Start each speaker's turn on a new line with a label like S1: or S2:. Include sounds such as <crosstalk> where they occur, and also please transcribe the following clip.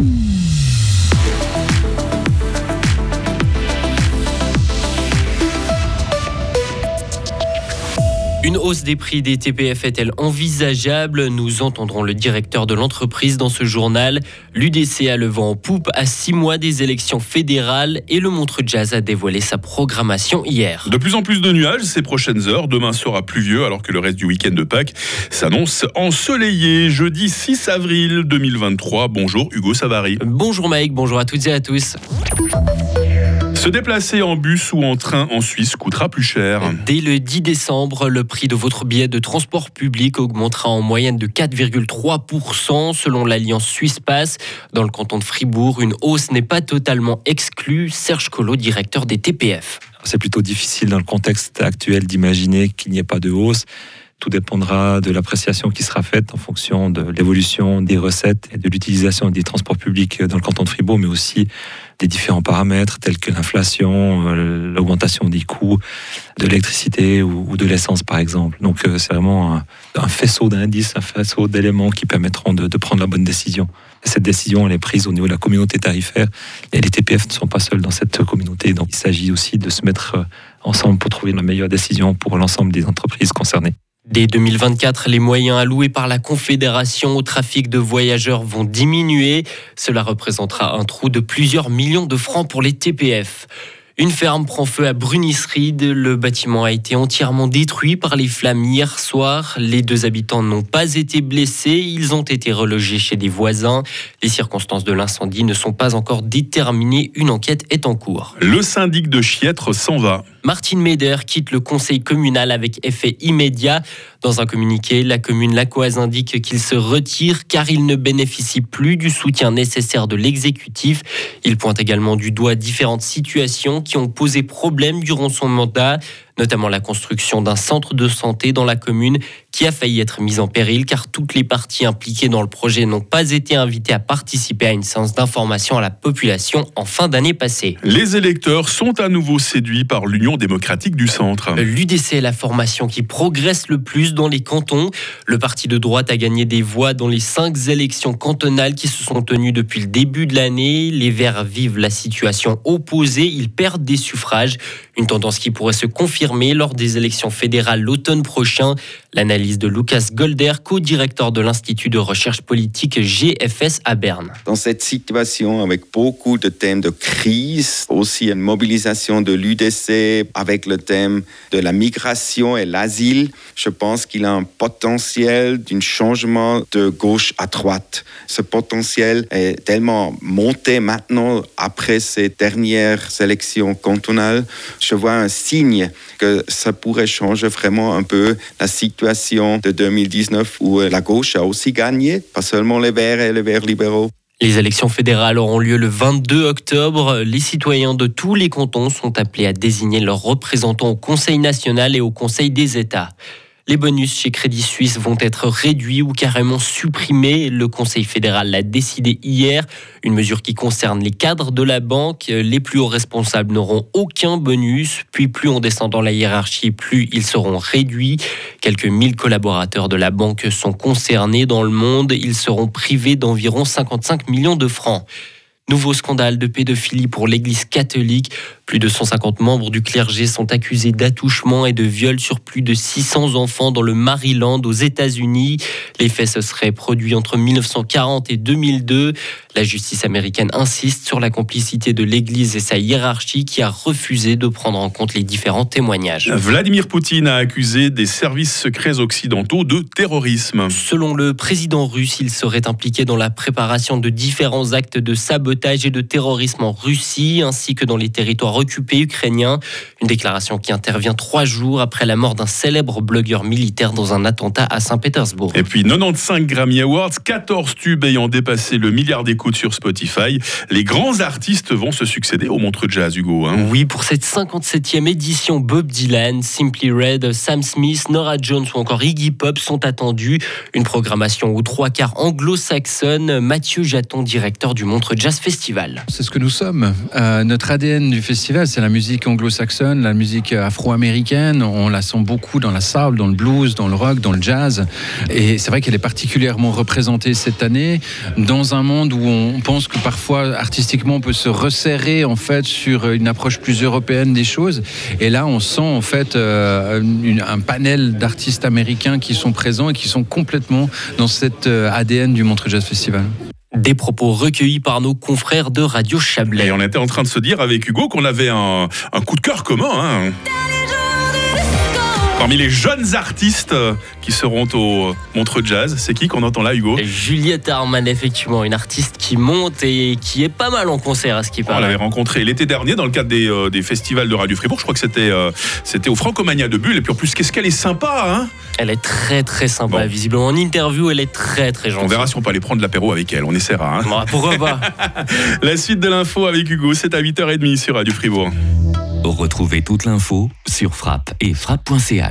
S1: Mm-hmm. Une hausse des prix des TPF est-elle envisageable Nous entendrons le directeur de l'entreprise dans ce journal. L'UDC a le vent en poupe à six mois des élections fédérales et le Montre Jazz a dévoilé sa programmation hier.
S2: De plus en plus de nuages ces prochaines heures. Demain sera pluvieux alors que le reste du week-end de Pâques s'annonce ensoleillé. Jeudi 6 avril 2023. Bonjour Hugo Savary.
S1: Bonjour Mike, bonjour à toutes et à tous.
S2: Se déplacer en bus ou en train en Suisse coûtera plus cher.
S1: Dès le 10 décembre, le prix de votre billet de transport public augmentera en moyenne de 4,3% selon l'Alliance Suisse Pass. Dans le canton de Fribourg, une hausse n'est pas totalement exclue. Serge Collot, directeur des TPF.
S3: C'est plutôt difficile dans le contexte actuel d'imaginer qu'il n'y ait pas de hausse. Tout dépendra de l'appréciation qui sera faite en fonction de l'évolution des recettes et de l'utilisation des transports publics dans le canton de Fribourg, mais aussi des différents paramètres tels que l'inflation, euh, l'augmentation des coûts de l'électricité ou, de l'essence, par exemple. Donc euh, c'est vraiment un, faisceau d'indices, un faisceau d'éléments qui permettront de, prendre la bonne décision. cette décision, elle est prise au niveau de la communauté tarifaire et les TPF ne sont pas seuls dans cette communauté. Donc il s'agit aussi de se mettre euh, ensemble pour trouver la meilleure décision pour l'ensemble des entreprises concernées.
S1: Dès 2024, les moyens alloués par la Confédération au trafic de voyageurs vont diminuer. Cela représentera un trou de plusieurs millions de francs pour les TPF. Une ferme prend feu à Brunisried. Le bâtiment a été entièrement détruit par les flammes hier soir. Les deux habitants n'ont pas été blessés. Ils ont été relogés chez des voisins. Les circonstances de l'incendie ne sont pas encore déterminées. Une enquête est en cours.
S2: Le syndic de Chiètre s'en va.
S1: Martine Meder quitte le conseil communal avec effet immédiat. Dans un communiqué, la commune lacoise indique qu'il se retire car il ne bénéficie plus du soutien nécessaire de l'exécutif. Il pointe également du doigt différentes situations qui ont posé problème durant son mandat notamment la construction d'un centre de santé dans la commune qui a failli être mise en péril car toutes les parties impliquées dans le projet n'ont pas été invitées à participer à une séance d'information à la population en fin d'année passée.
S2: Les électeurs sont à nouveau séduits par l'Union démocratique du centre.
S1: L'UDC est la formation qui progresse le plus dans les cantons. Le parti de droite a gagné des voix dans les cinq élections cantonales qui se sont tenues depuis le début de l'année. Les Verts vivent la situation opposée, ils perdent des suffrages, une tendance qui pourrait se confirmer lors des élections fédérales l'automne prochain. L'analyse de Lucas Golder, co-directeur de l'Institut de recherche politique GFS à Berne.
S4: Dans cette situation, avec beaucoup de thèmes de crise, aussi une mobilisation de l'UDC avec le thème de la migration et l'asile, je pense qu'il a un potentiel d'un changement de gauche à droite. Ce potentiel est tellement monté maintenant après ces dernières élections cantonales. Je vois un signe que ça pourrait changer vraiment un peu la situation de 2019 où la gauche a aussi gagné, pas seulement les Verts et les Verts libéraux.
S1: Les élections fédérales auront lieu le 22 octobre. Les citoyens de tous les cantons sont appelés à désigner leurs représentants au Conseil national et au Conseil des États. Les bonus chez Crédit Suisse vont être réduits ou carrément supprimés. Le Conseil fédéral l'a décidé hier. Une mesure qui concerne les cadres de la banque. Les plus hauts responsables n'auront aucun bonus. Puis plus on descend dans la hiérarchie, plus ils seront réduits. Quelques 1000 collaborateurs de la banque sont concernés dans le monde. Ils seront privés d'environ 55 millions de francs. Nouveau scandale de pédophilie pour l'Église catholique. Plus de 150 membres du clergé sont accusés d'attouchement et de viol sur plus de 600 enfants dans le Maryland aux États-Unis. Les faits se seraient produits entre 1940 et 2002. La justice américaine insiste sur la complicité de l'Église et sa hiérarchie qui a refusé de prendre en compte les différents témoignages.
S2: Vladimir Poutine a accusé des services secrets occidentaux de terrorisme.
S1: Selon le président russe, il serait impliqué dans la préparation de différents actes de sabotage et de terrorisme en Russie ainsi que dans les territoires occupé ukrainien. Une déclaration qui intervient trois jours après la mort d'un célèbre blogueur militaire dans un attentat à Saint-Pétersbourg.
S2: Et puis 95 Grammy Awards, 14 tubes ayant dépassé le milliard d'écoutes sur Spotify. Les grands artistes vont se succéder au Montreux Jazz, Hugo. Hein.
S1: Oui, pour cette 57e édition, Bob Dylan, Simply Red, Sam Smith, Nora Jones ou encore Iggy Pop sont attendus. Une programmation aux trois quarts anglo-saxonne. Mathieu Jaton, directeur du Montreux Jazz Festival.
S5: C'est ce que nous sommes. Euh, notre ADN du festival, c'est la musique anglo-saxonne, la musique afro-américaine. On la sent beaucoup dans la soul, dans le blues, dans le rock, dans le jazz. Et c'est vrai qu'elle est particulièrement représentée cette année dans un monde où on pense que parfois artistiquement on peut se resserrer en fait sur une approche plus européenne des choses. Et là, on sent en fait euh, un panel d'artistes américains qui sont présents et qui sont complètement dans cet euh, ADN du Montreux Jazz Festival.
S1: Des propos recueillis par nos confrères de Radio Chablais.
S2: Et on était en train de se dire avec Hugo qu'on avait un, un coup de cœur commun. hein. Parmi les jeunes artistes euh, qui seront au Montreux Jazz, c'est qui qu'on entend là, Hugo?
S1: Juliette Arman, effectivement, une artiste qui monte et qui est pas mal en concert à ce qui
S2: On l'avait
S1: paraît.
S2: rencontré l'été dernier dans le cadre des, euh, des festivals de Radio Fribourg. Je crois que c'était euh, c'était au Francomania de Bulle. Et puis en plus, qu'est-ce qu'elle est sympa hein?
S1: Elle est très très sympa,
S2: Bon.
S1: visiblement. En interview, elle est très très gentille.
S2: On verra si on peut aller prendre l'apéro avec elle. On essaiera. hein.
S1: Bon, pourquoi pas <laughs>
S2: La suite de l'info avec Hugo, c'est à 8h30 sur Radio Fribourg.
S6: Retrouvez toute l'info sur frappe et frappe.ch.